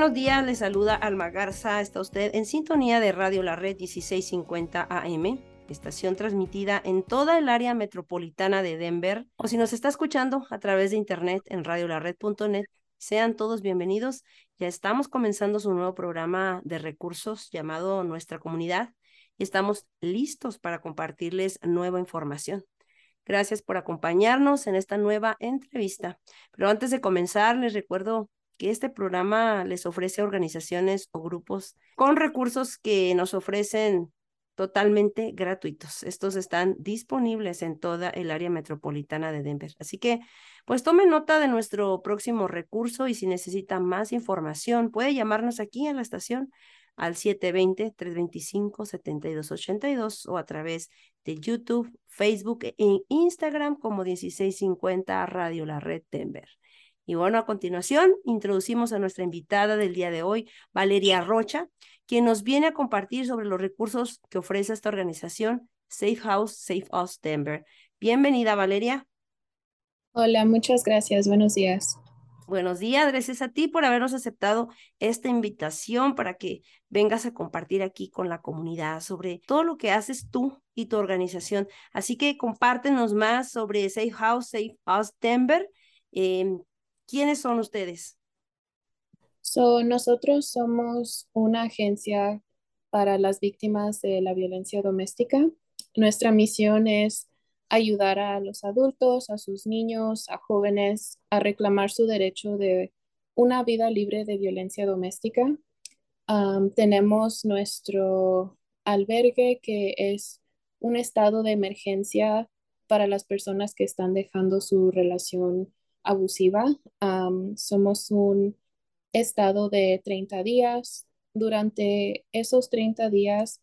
buenos días, le saluda Alma Garza. Está usted en sintonía de Radio La Red 1650 AM, estación transmitida en toda el área metropolitana de Denver. O si nos está escuchando a través de internet en radiolared.net, sean todos bienvenidos. Ya estamos comenzando su nuevo programa de recursos llamado Nuestra Comunidad y estamos listos para compartirles nueva información. Gracias por acompañarnos en esta nueva entrevista. Pero antes de comenzar, les recuerdo que este programa les ofrece a organizaciones o grupos con recursos que nos ofrecen totalmente gratuitos. Estos están disponibles en toda el área metropolitana de Denver. Así que, pues tome nota de nuestro próximo recurso y si necesita más información, puede llamarnos aquí en la estación al 720-325-7282 o a través de YouTube, Facebook e Instagram como 1650 Radio La Red Denver. Y bueno, a continuación introducimos a nuestra invitada del día de hoy, Valeria Rocha, quien nos viene a compartir sobre los recursos que ofrece esta organización, Safe House, Safe Us Denver. Bienvenida, Valeria. Hola, muchas gracias. Buenos días. Buenos días, gracias a ti por habernos aceptado esta invitación para que vengas a compartir aquí con la comunidad sobre todo lo que haces tú y tu organización. Así que compártenos más sobre Safe House, Safe Us Denver. Em, ¿Quiénes son ustedes? nosotros somos una agencia para las víctimas de la violencia doméstica. Nuestra misión es ayudar a los adultos, a sus niños, a jóvenes a reclamar su derecho de una vida libre de violencia doméstica. tenemos nuestro albergue que es un estado de emergencia para las personas que están dejando su relación abusiva. somos un estado de 30 días. Durante esos 30 días,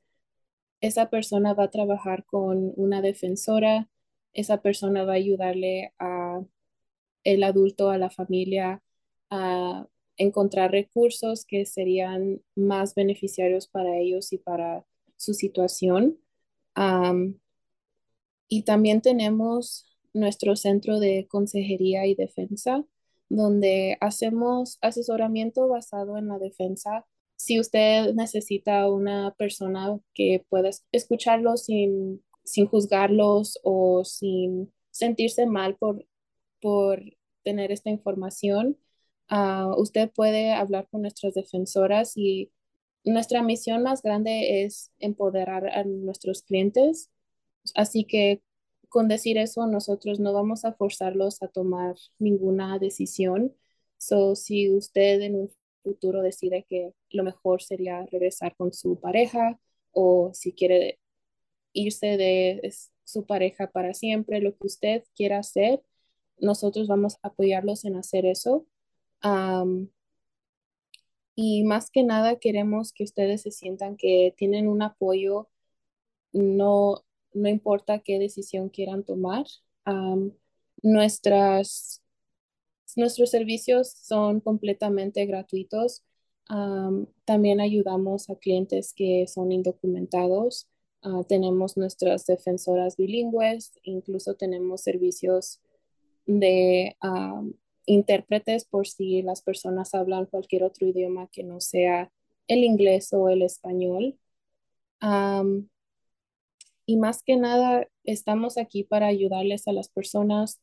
esa persona va a trabajar con una defensora. Esa persona va a ayudarle a el adulto, a la familia, a encontrar recursos que serían más beneficiarios para ellos y para su situación. y también tenemos nuestro centro de consejería y defensa, donde hacemos asesoramiento basado en la defensa. Si usted necesita una persona que pueda escucharlos sin, sin juzgarlos o sin sentirse mal por, por tener esta información, ah, usted puede hablar con nuestras defensoras y nuestra misión más grande es empoderar a nuestros clientes. Así que con decir eso, nosotros no vamos a forzarlos a tomar ninguna decisión. So, si usted en un futuro decide que lo mejor sería regresar con su pareja o si quiere irse de su pareja para siempre, lo que usted quiera hacer, nosotros vamos a apoyarlos en hacer eso. y más que nada queremos que ustedes se sientan que tienen un apoyo no no importa qué decisión quieran tomar. nuestras, nuestros servicios son completamente gratuitos. también ayudamos a clientes que son indocumentados. Ah, tenemos nuestras defensoras bilingües, incluso tenemos servicios de intérpretes por si las personas hablan cualquier otro idioma que no sea el inglés o el español. Y más que nada, estamos aquí para ayudarles a las personas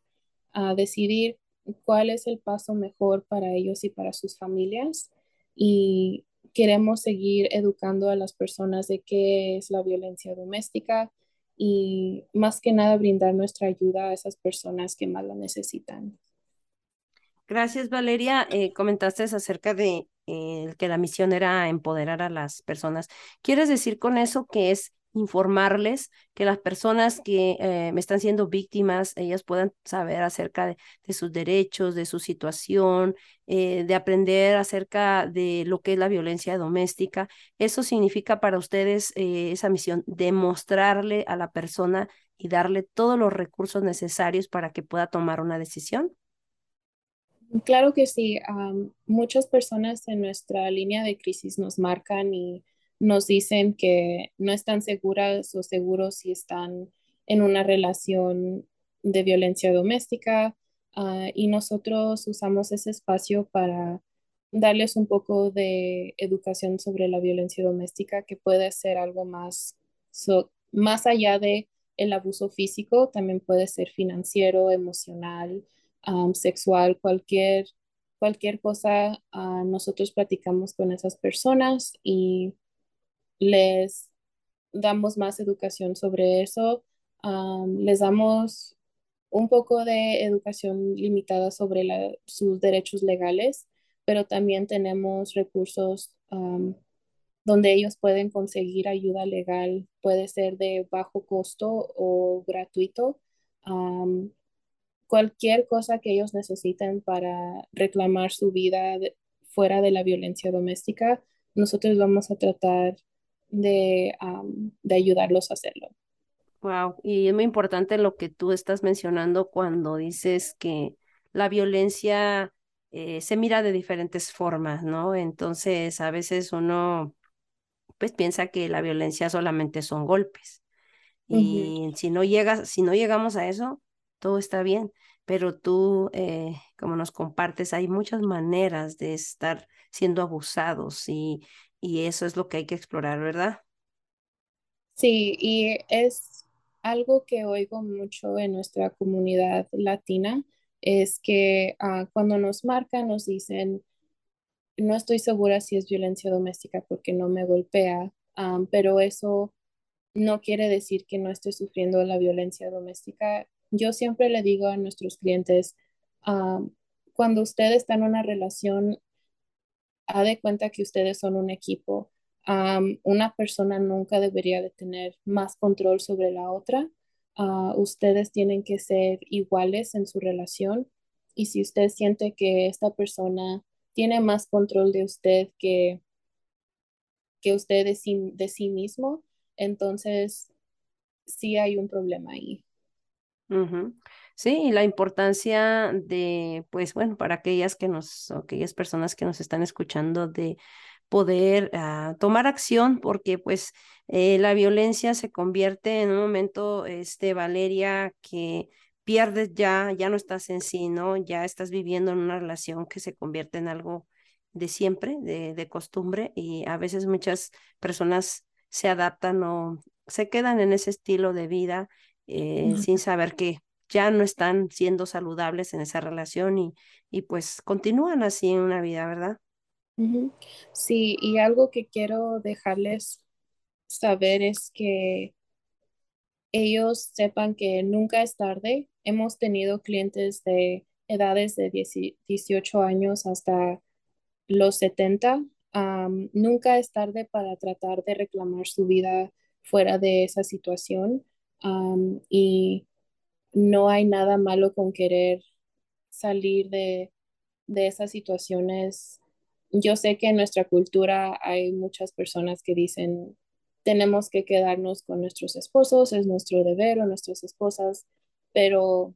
a decidir cuál es el paso mejor para ellos y para sus familias. Y queremos seguir educando a las personas de qué es la violencia doméstica y más que nada brindar nuestra ayuda a esas personas que más la necesitan. Gracias, Valeria. Eh, comentaste acerca de eh, que la misión era empoderar a las personas. ¿Quieres decir con eso que es informarles, que las personas que eh, me están siendo víctimas, ellas puedan saber acerca de, sus derechos, de su situación, eh, de aprender acerca de lo que es la violencia doméstica. Eso significa para ustedes eh, esa misión, demostrarle a la persona y darle todos los recursos necesarios para que pueda tomar una decisión. Claro que sí. muchas personas en nuestra línea de crisis nos marcan y nos dicen que no están seguras o seguros si están en una relación de violencia doméstica ah, y nosotros usamos ese espacio para darles un poco de educación sobre la violencia doméstica, que puede ser algo más, más allá de el abuso físico, también puede ser financiero, emocional, sexual, cualquier, cualquier cosa. Uh, nosotros platicamos con esas personas y les damos más educación sobre eso. les damos un poco de educación limitada sobre sus derechos legales pero también tenemos recursos donde ellos pueden conseguir ayuda legal, puede ser de bajo costo o gratuito. cualquier cosa que ellos necesiten para reclamar su vida fuera de la violencia doméstica, nosotros vamos a tratar de, de ayudarlos a hacerlo. Wow, y es muy importante lo que tú estás mencionando cuando dices que la violencia eh, se mira de diferentes formas, ¿no? Entonces, a veces uno pues piensa que la violencia solamente son golpes. Y si no llegas, si no llegamos a eso, todo está bien. Pero tú, eh, como nos compartes, hay muchas maneras de estar siendo abusados y, y eso es lo que hay que explorar, ¿verdad? Sí, y es algo que oigo mucho en nuestra comunidad latina, es que ah, cuando nos marcan nos dicen, no estoy segura si es violencia doméstica porque no me golpea, pero eso no quiere decir que no esté sufriendo la violencia doméstica. Yo siempre le digo a nuestros clientes, cuando usted está en una relación, ha de cuenta que ustedes son un equipo. una persona nunca debería de tener más control sobre la otra Ah, ustedes tienen que ser iguales en su relación y si usted siente que esta persona tiene más control de usted que, que usted de sí, de sí mismo, entonces sí hay un problema ahí. Sí, y la importancia de, pues bueno, para aquellas que nos, aquellas personas que nos están escuchando, de poder ah, tomar acción porque pues eh, la violencia se convierte en un momento, este, Valeria, que pierdes ya, ya no estás en sí, ¿no? Ya estás viviendo en una relación que se convierte en algo de siempre, de, de costumbre y a veces muchas personas se adaptan o se quedan en ese estilo de vida eh, sin saber que ya no están siendo saludables en esa relación y, y pues continúan así en una vida, ¿verdad? Sí, y algo que quiero dejarles saber es que ellos sepan que nunca es tarde. Hemos tenido clientes de edades de 18 años hasta los 70. nunca es tarde para tratar de reclamar su vida fuera de esa situación. y no hay nada malo con querer salir de, de esas situaciones. Yo sé que en nuestra cultura hay muchas personas que dicen, tenemos que quedarnos con nuestros esposos, es nuestro deber o nuestras esposas, pero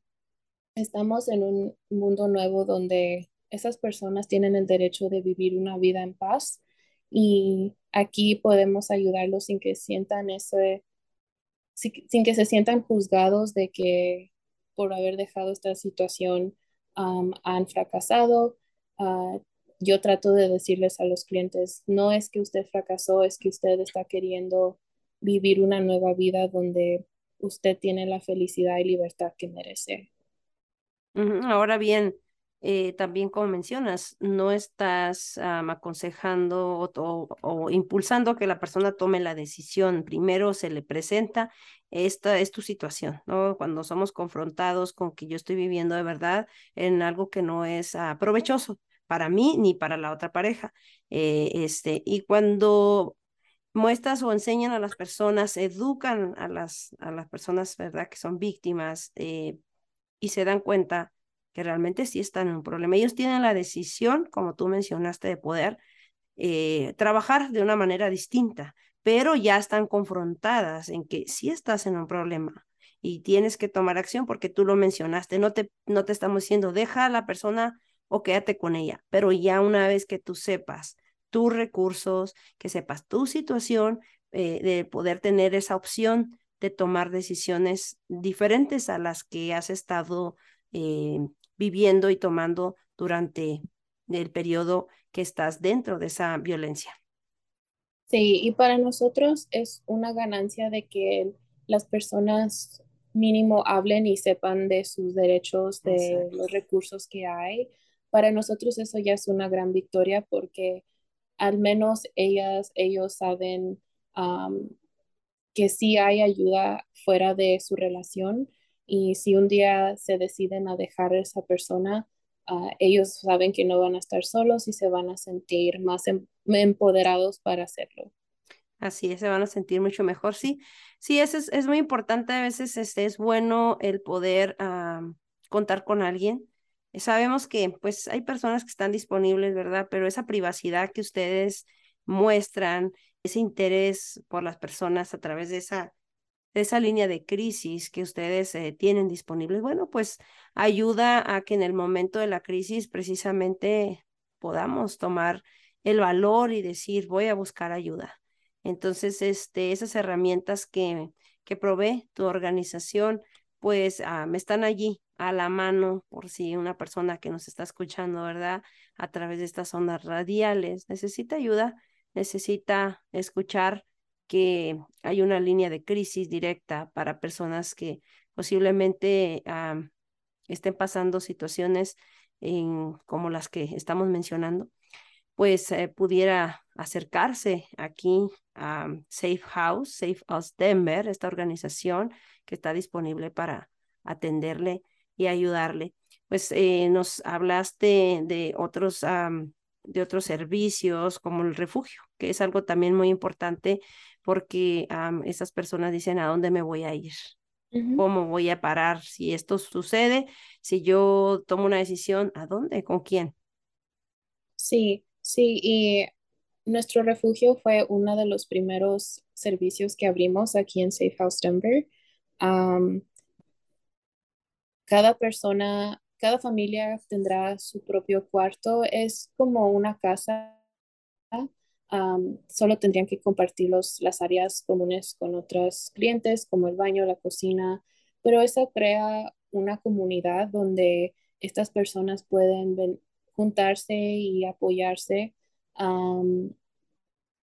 estamos en un mundo nuevo donde esas personas tienen el derecho de vivir una vida en paz y aquí podemos ayudarlos sin que sientan ese, sin que se sientan juzgados de que por haber dejado esta situación han fracasado. Uh, yo trato de decirles a los clientes, no es que usted fracasó, es que usted está queriendo vivir una nueva vida donde usted tiene la felicidad y libertad que merece. Ahora bien, eh, también como mencionas, no estás aconsejando o, impulsando que la persona tome la decisión. Primero se le presenta, esta es tu situación, ¿no? Cuando somos confrontados con que yo estoy viviendo de verdad en algo que no es uh, provechoso para mí ni para la otra pareja. Eh, este, y cuando muestras o enseñan a las personas, educan a las, a las personas, ¿verdad?, que son víctimas eh, y se dan cuenta que realmente sí están en un problema. Ellos tienen la decisión, como tú mencionaste, de poder eh, trabajar de una manera distinta, pero ya están confrontadas en que sí estás en un problema y tienes que tomar acción porque tú lo mencionaste, no te, no te estamos diciendo, deja a la persona o quédate con ella. Pero ya una vez que tú sepas tus recursos, que sepas tu situación, eh, de poder tener esa opción de tomar decisiones diferentes a las que has estado eh, viviendo y tomando durante el periodo que estás dentro de esa violencia. Sí, y para nosotros es una ganancia de que las personas mínimo hablen y sepan de sus derechos, de los recursos que hay. Para nosotros eso ya es una gran victoria porque al menos ellas, ellos saben que sí hay ayuda fuera de su relación y si un día se deciden a dejar a esa persona, ah, ellos saben que no van a estar solos y se van a sentir más em, empoderados para hacerlo. Así es, se van a sentir mucho mejor. Sí, sí, es, es muy importante. A veces este, es bueno el poder contar con alguien. Sabemos que pues hay personas que están disponibles, ¿verdad? Pero esa privacidad que ustedes muestran, ese interés por las personas a través de esa, esa línea de crisis que ustedes eh, tienen disponibles, bueno, pues ayuda a que en el momento de la crisis precisamente podamos tomar el valor y decir, voy a buscar ayuda. Entonces, este, esas herramientas que, que provee tu organización, pues ah, me están allí a la mano por si una persona que nos está escuchando, ¿verdad? A través de estas ondas radiales necesita ayuda, necesita escuchar que hay una línea de crisis directa para personas que posiblemente ah, estén pasando situaciones como las que estamos mencionando pues eh, pudiera acercarse aquí a Safe House, Safe House Denver, esta organización que está disponible para atenderle y ayudarle. Pues eh, nos hablaste de otros, de otros servicios como el refugio, que es algo también muy importante porque esas personas dicen a dónde me voy a ir. ¿Cómo voy a parar si esto sucede? Si yo tomo una decisión, ¿a dónde? ¿Con quién? Sí, Sí, y nuestro refugio fue uno de los primeros servicios que abrimos aquí en Safe House Denver. cada persona, cada familia tendrá su propio cuarto. Es como una casa. Solo tendrían que compartir los, las áreas comunes con otros clientes, como el baño, la cocina, pero eso crea una comunidad donde estas personas pueden juntarse y apoyarse.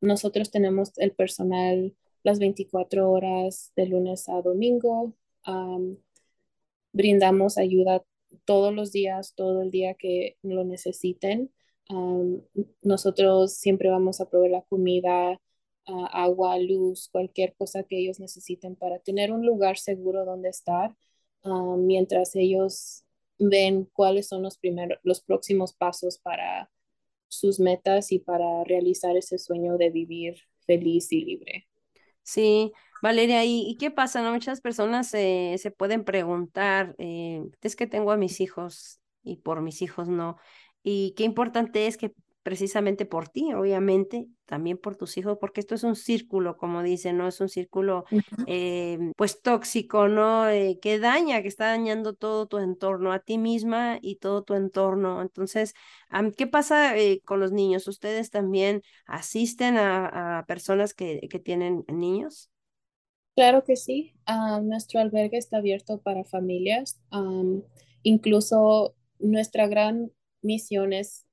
nosotros tenemos el personal las 24 horas de lunes a domingo. brindamos ayuda todos los días, todo el día que lo necesiten. Nosotros siempre vamos a proveer la comida, agua, luz, cualquier cosa que ellos necesiten para tener un lugar seguro donde estar mientras ellos ven cuáles son los primeros, los próximos pasos para sus metas y para realizar ese sueño de vivir feliz y libre. Sí, Valeria, ¿y, qué pasa? Muchas personas se pueden preguntar, eh, es que tengo a mis hijos y por mis hijos no. Y qué importante es que precisamente por ti, obviamente, también por tus hijos, porque esto es un círculo, como dicen, ¿no? Es un círculo, eh, pues, tóxico, ¿no? Eh, que daña, que está dañando todo tu entorno, a ti misma y todo tu entorno. Entonces, ¿qué pasa eh, con los niños? ¿Ustedes también asisten a, personas que, que, tienen niños? Claro que sí. Ah, nuestro albergue está abierto para familias. incluso nuestra gran misión es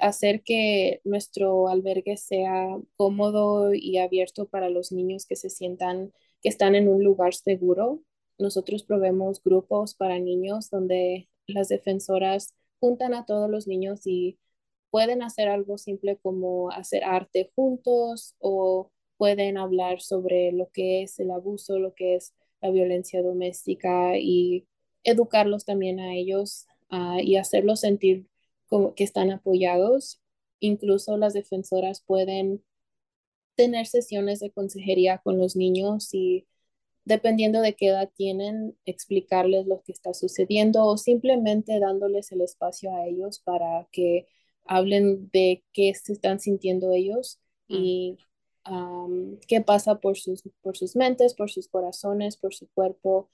hacer que nuestro albergue sea cómodo y abierto para los niños que se sientan que están en un lugar seguro. Nosotros proveemos grupos para niños donde las defensoras juntan a todos los niños y pueden hacer algo simple como hacer arte juntos o pueden hablar sobre lo que es el abuso, lo que es la violencia doméstica y educarlos también a ellos ah, y hacerlos sentir como que están apoyados. Incluso las defensoras pueden tener sesiones de consejería con los niños y dependiendo de qué edad tienen, explicarles lo que está sucediendo o simplemente dándoles el espacio a ellos para que hablen de qué se están sintiendo ellos y qué pasa por sus, por sus mentes, por sus corazones, por su cuerpo.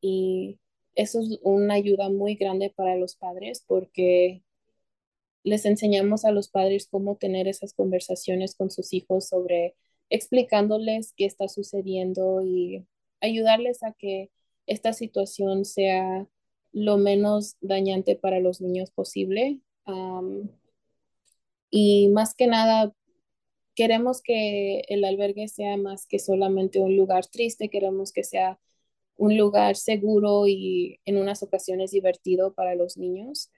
y eso es una ayuda muy grande para los padres porque les enseñamos a los padres cómo tener esas conversaciones con sus hijos sobre explicándoles qué está sucediendo y ayudarles a que esta situación sea lo menos dañante para los niños posible. Y más que nada, queremos que el albergue sea más que solamente un lugar triste, queremos que sea un lugar seguro y en unas ocasiones divertido para los niños.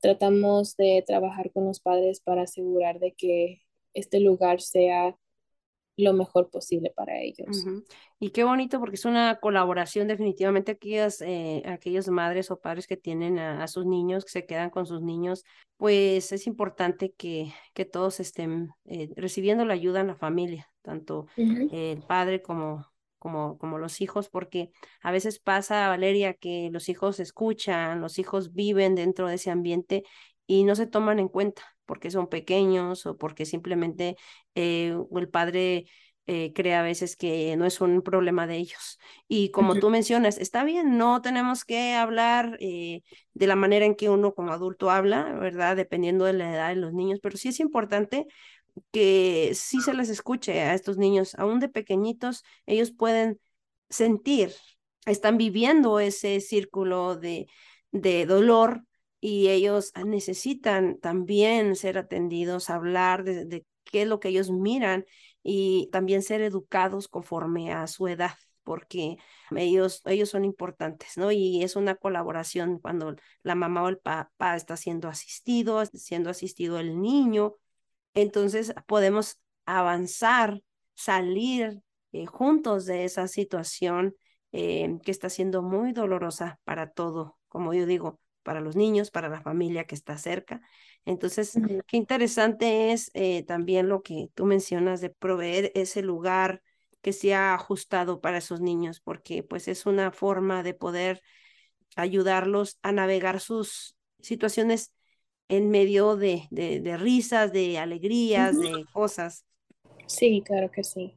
tratamos de trabajar con los padres para asegurar de que este lugar sea lo mejor posible para ellos. Y qué bonito porque es una colaboración definitivamente aquellas, eh, aquellas madres o padres que tienen a, sus niños, que se quedan con sus niños, pues es importante que, que todos estén eh, recibiendo la ayuda en la familia, tanto el padre como, como, como los hijos, porque a veces pasa, Valeria, que los hijos escuchan, los hijos viven dentro de ese ambiente y no se toman en cuenta porque son pequeños o porque simplemente eh, el padre eh, cree a veces que no es un problema de ellos. Y como tú mencionas, está bien, no tenemos que hablar eh, de la manera en que uno como adulto habla, ¿verdad? Dependiendo de la edad de los niños, pero sí es importante que sí se les escuche a estos niños, aún de pequeñitos, ellos pueden sentir, están viviendo ese círculo de, de dolor y ellos necesitan también ser atendidos, hablar de, qué es lo que ellos miran y también ser educados conforme a su edad porque ellos, ellos son importantes, ¿no? Y es una colaboración cuando la mamá o el papá está siendo asistido, siendo asistido el niño, entonces podemos avanzar, salir eh, juntos de esa situación eh, que está siendo muy dolorosa para todo, como yo digo, para los niños, para la familia que está cerca. Entonces, qué interesante es eh, también lo que tú mencionas de proveer ese lugar que sea ajustado para esos niños, porque pues es una forma de poder ayudarlos a navegar sus situaciones en medio de, de, risas, de alegrías, de cosas. Sí, claro que sí.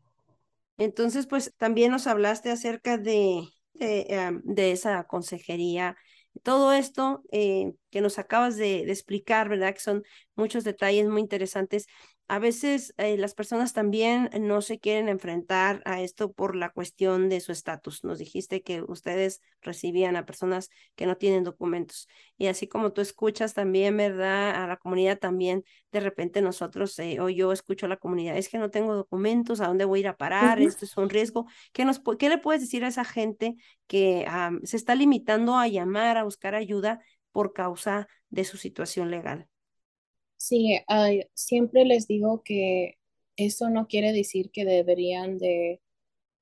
Entonces, pues también nos hablaste acerca de, de, em, de esa consejería todo esto eh, que nos acabas de, explicar, ¿verdad? Que son muchos detalles muy interesantes a veces eh, las personas también no se quieren enfrentar a esto por la cuestión de su estatus. Nos dijiste que ustedes recibían a personas que no tienen documentos. Y así como tú escuchas también, ¿verdad? A la comunidad también, de repente nosotros eh, o yo escucho a la comunidad, es que no tengo documentos, ¿a dónde voy a ir a parar? Esto es un riesgo. ¿Qué, nos, ¿Qué le puedes decir a esa gente que se está limitando a llamar, a buscar ayuda por causa de su situación legal? Sí, siempre les digo que eso no quiere decir que deberían de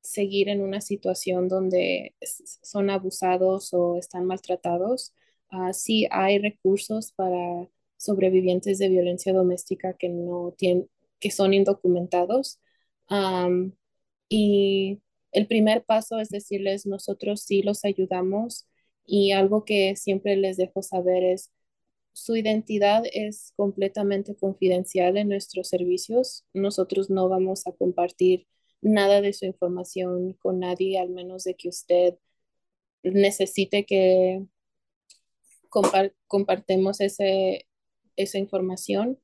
seguir en una situación donde son abusados o están maltratados. Uh, sí hay recursos para sobrevivientes de violencia doméstica que no tienen, que son indocumentados. y el primer paso es decirles, nosotros sí los ayudamos y algo que siempre les dejo saber es, su identidad es completamente confidencial en nuestros servicios. Nosotros no vamos a compartir nada de su información con nadie, al menos de que usted necesite que compartamos ese, esa información.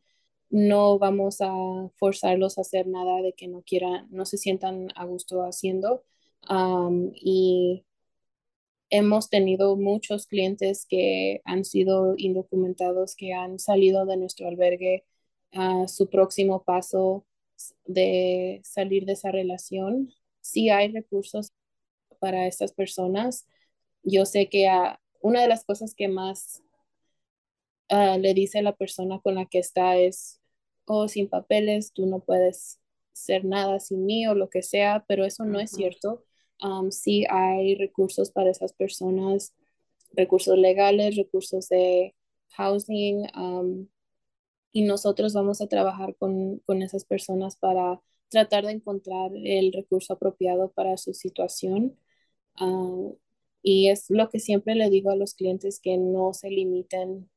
No vamos a forzarlos a hacer nada de que no quieran, no se sientan a gusto haciendo. y hemos tenido muchos clientes que han sido indocumentados, que han salido de nuestro albergue a su próximo paso de salir de esa relación. Sí hay recursos para estas personas. Yo sé que ah, una de las cosas que más ah, le dice la persona con la que está es, oh, sin papeles, tú no puedes ser nada sin mí o lo que sea, pero eso no es cierto Um, sí hay recursos para esas personas, recursos legales, recursos de housing, y nosotros vamos a trabajar con, esas personas para tratar de encontrar el recurso apropiado para su situación. y es lo que siempre le digo a los clientes que no se limiten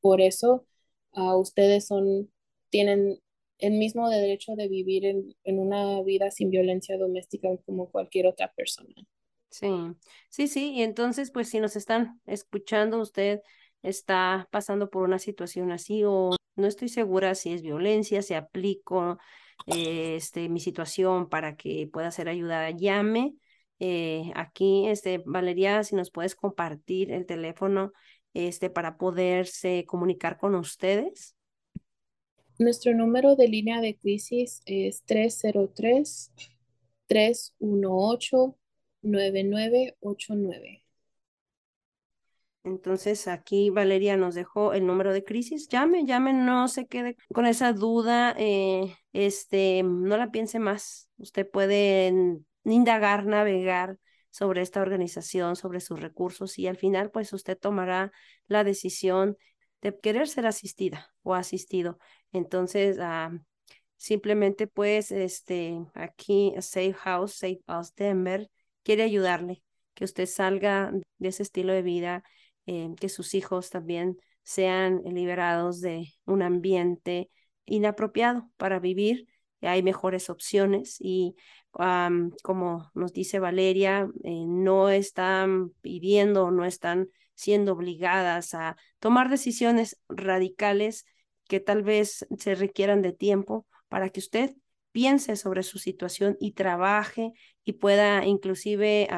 por eso. Uh, ustedes son, tienen el mismo derecho de vivir en, una vida sin violencia doméstica como cualquier otra persona. Sí, sí, sí, y entonces pues si nos están escuchando, usted está pasando por una situación así o no estoy segura si es violencia, si aplico eh, este, mi situación para que pueda ser ayudada, llame. Eh, aquí, este, Valeria, si nos puedes compartir el teléfono este, para poderse comunicar con ustedes. Nuestro número de línea de crisis es 303-318-9989. Entonces aquí Valeria nos dejó el número de crisis. Llame, llame, no se quede con esa duda, eh, este, no la piense más. Usted puede indagar, navegar sobre esta organización, sobre sus recursos y al final pues usted tomará la decisión de querer ser asistida o asistido. Entonces, ah, simplemente pues este, aquí Safe House, Safe House Denver quiere ayudarle, que usted salga de ese estilo de vida, eh, que sus hijos también sean liberados de un ambiente inapropiado para vivir. Hay mejores opciones y como nos dice Valeria, eh, no están pidiendo, no están siendo obligadas a tomar decisiones radicales que tal vez se requieran de tiempo para que usted piense sobre su situación y trabaje y pueda inclusive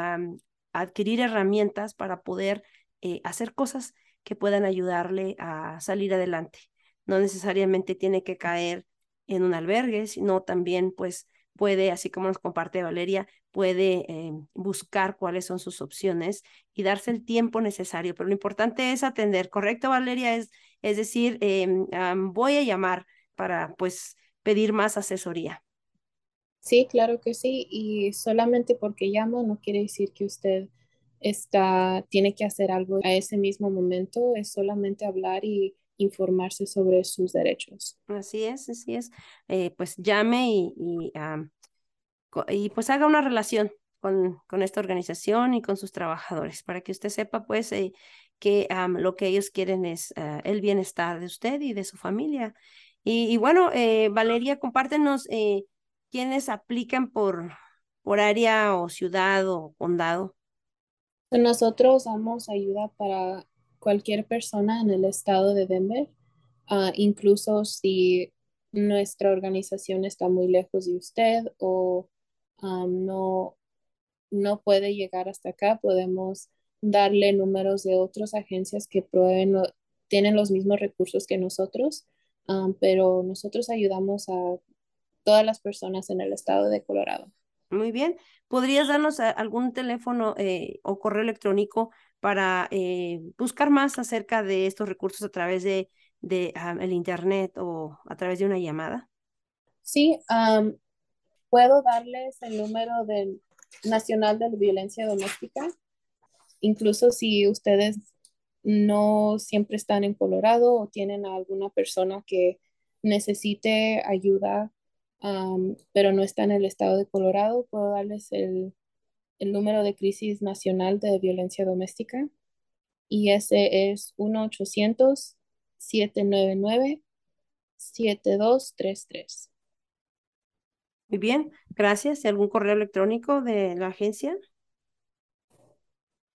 adquirir herramientas para poder eh, hacer cosas que puedan ayudarle a salir adelante. No necesariamente tiene que caer en un albergue, sino también pues puede, así como nos comparte Valeria, puede eh, buscar cuáles son sus opciones y darse el tiempo necesario. Pero lo importante es atender, ¿correcto, Valeria? Es, es decir, em, voy a llamar para pues pedir más asesoría. Sí, claro que sí. Y solamente porque llamo no quiere decir que usted está, tiene que hacer algo a ese mismo momento. Es solamente hablar y informarse sobre sus derechos. Así es, así es. Eh, pues llame y, y, pues haga una relación con, con, esta organización y con sus trabajadores para que usted sepa pues eh, que lo que ellos quieren es eh, el bienestar de usted y de su familia. Y, bueno, Valeria, compártenos quiénes aplican por, por área o ciudad o condado. Nosotros damos ayuda para cualquier persona en el estado de Denver, ah, incluso si nuestra organización está muy lejos de usted o no, no puede llegar hasta acá, podemos darle números de otras agencias que prueben, tienen los mismos recursos que nosotros, pero nosotros ayudamos a todas las personas en el estado de Colorado. Muy bien. ¿Podrías darnos algún teléfono eh, o correo electrónico para eh, buscar más acerca de estos recursos a través de, de el internet o a través de una llamada? Sí, puedo darles el número del Nacional de Violencia Doméstica. Incluso si ustedes no siempre están en Colorado o tienen a alguna persona que necesite ayuda, pero no está en el estado de Colorado, puedo darles el el número de crisis nacional de violencia doméstica y ese es 1-800-799-7233. Muy bien, gracias. ¿Algún correo electrónico de la agencia?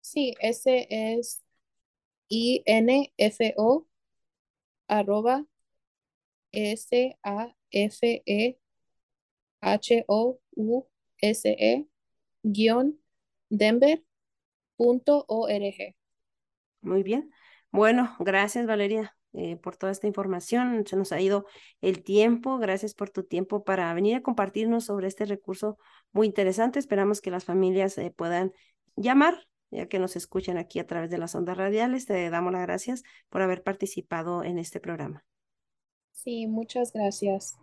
Sí, ese es info arroba s a f e h o u s e denver.org. Muy bien. Bueno, gracias Valeria eh, por toda esta información. Se nos ha ido el tiempo. Gracias por tu tiempo para venir a compartirnos sobre este recurso muy interesante. Esperamos que las familias eh, puedan llamar, ya que nos escuchan aquí a través de las ondas radiales. Te damos las gracias por haber participado en este programa. Sí, muchas gracias.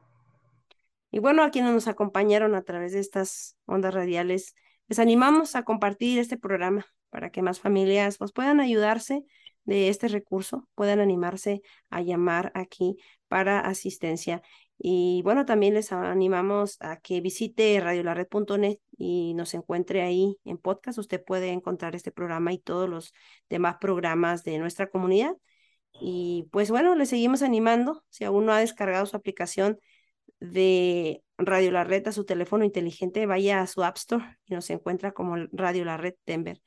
Y bueno, a quienes nos acompañaron a través de estas ondas radiales, les animamos a compartir este programa para que más familias pues, puedan ayudarse de este recurso, puedan animarse a llamar aquí para asistencia. Y bueno, también les animamos a que visite radiolared.net y nos encuentre ahí en podcast. Usted puede encontrar este programa y todos los demás programas de nuestra comunidad. Y pues bueno, le seguimos animando. Si aún no ha descargado su aplicación de Radio La Red a su teléfono inteligente, vaya a su App Store y nos encuentra como Radio La Red Denver.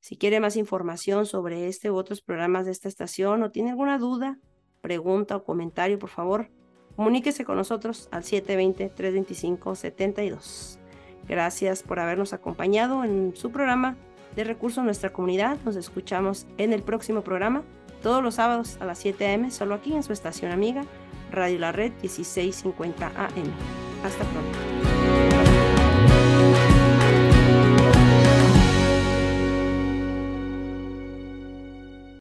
Si quiere más información sobre este u otros programas de esta estación o tiene alguna duda, pregunta o comentario, por favor, comuníquese con nosotros al 720-325-72. Gracias por habernos acompañado en su programa de recursos nuestra comunidad. Nos escuchamos en el próximo programa, todos los sábados a las 7 am, solo aquí en su estación amiga Radio La Red 1650 AM. Hasta pronto.